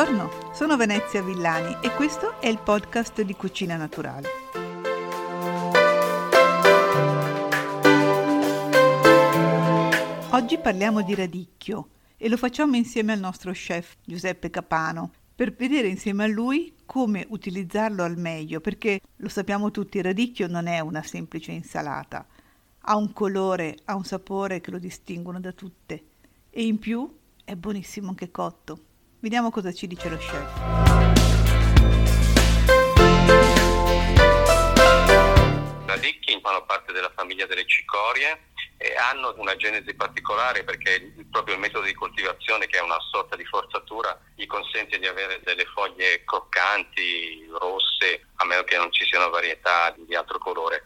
Buongiorno, sono Venezia Villani e questo è il podcast di Cucina Naturale. Oggi parliamo di radicchio e lo facciamo insieme al nostro chef Giuseppe Capano per vedere insieme a lui come utilizzarlo al meglio, perché lo sappiamo tutti, il radicchio non è una semplice insalata, ha un colore, ha un sapore che lo distinguono da tutte e in più è buonissimo anche cotto. Vediamo cosa ci dice lo chef. radicchi fanno parte della famiglia delle cicorie e hanno una genesi particolare perché proprio il metodo di coltivazione che è una sorta di forzatura gli consente di avere delle foglie croccanti, rosse, a meno che non ci siano varietà di altro colore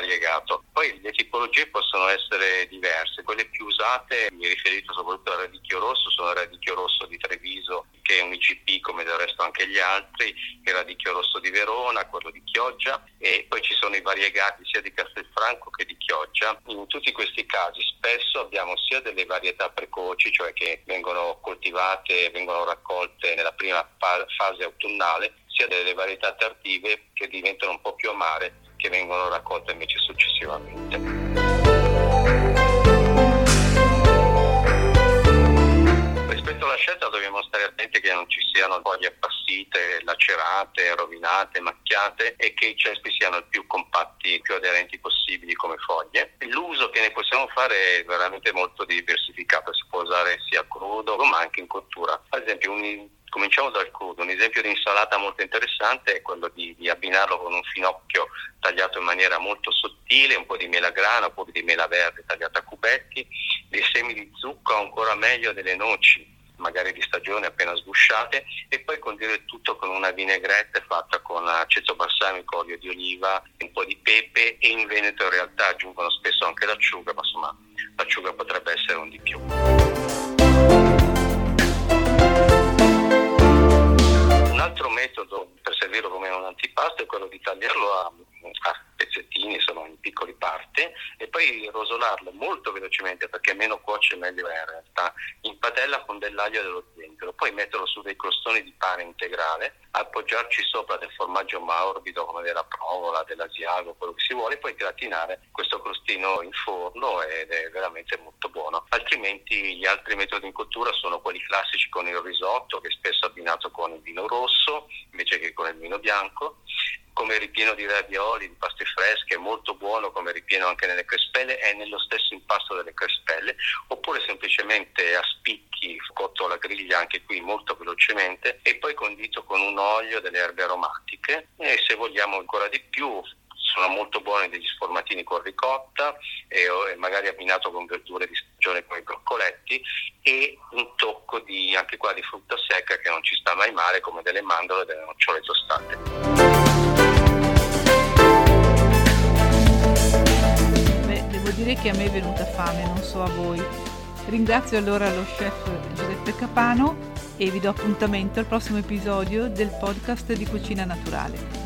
variegato. Poi le tipologie possono essere diverse, quelle più usate, mi riferisco soprattutto al radicchio rosso, sono il radicchio rosso di Treviso che è un ICP come del resto anche gli altri, il radicchio rosso di Verona, quello di Chioggia e poi ci sono i variegati sia di Castelfranco che di Chioggia. In tutti questi casi spesso abbiamo sia delle varietà precoci, cioè che vengono coltivate, vengono raccolte nella prima fase autunnale, sia delle varietà tardive che diventano un po' più amare, che vengono raccolte invece successivamente. scelta dobbiamo stare attenti che non ci siano foglie appassite, lacerate, rovinate, macchiate e che i cespi siano il più compatti, più aderenti possibili come foglie. L'uso che ne possiamo fare è veramente molto diversificato, si può usare sia crudo ma anche in cottura. Ad esempio un Cominciamo dal crudo, un esempio di insalata molto interessante è quello di, di, abbinarlo con un finocchio tagliato in maniera molto sottile, un po' di melagrana, un po' di mela verde tagliata a cubetti, dei semi di zucca o ancora meglio delle noci magari di stagione appena sgusciate e poi condire tutto con una vinaigrette fatta con aceto balsamico, olio di oliva, un po' di pepe e in Veneto in realtà. Aggiungono spesso anche l'acciuga, ma insomma l'acciuga potrebbe metodo per servirlo come un antipasto è quello di tagliarlo a, a pezzettini, insomma in piccoli parti e poi rosolarlo molto velocemente perché meno cuoce meglio è in realtà. In padella con dell'aglio e dello zenzero, poi metterlo su dei crostoni di pane integrale, appoggiarci sopra del formaggio morbido come della provola, dell'asiago, quello che si vuole, poi gratinare questo crostino in forno ed è veramente molto buono. Altrimenti gli altri metodi in cottura sono quelli classici con il risotto che è spesso abbinato con il vino rosso invece che con il vino bianco come ripieno di ravioli, di paste fresche, molto buono come ripieno anche nelle crespelle, è nello stesso impasto delle crespelle, oppure semplicemente a spicchi, cotto alla griglia anche qui molto velocemente, e poi condito con un olio, delle erbe aromatiche e se vogliamo ancora di più sono molto buoni degli sformatini con ricotta e, magari abbinato con verdure di stagione come i broccoletti e un tocco di, anche qua di frutta secca che non ci sta mai male come delle mandorle e delle nocciole tostate. Che a me è venuta fame, non so a voi. Ringrazio allora lo chef Giuseppe Capano e vi do appuntamento al prossimo episodio del podcast di Cucina Naturale.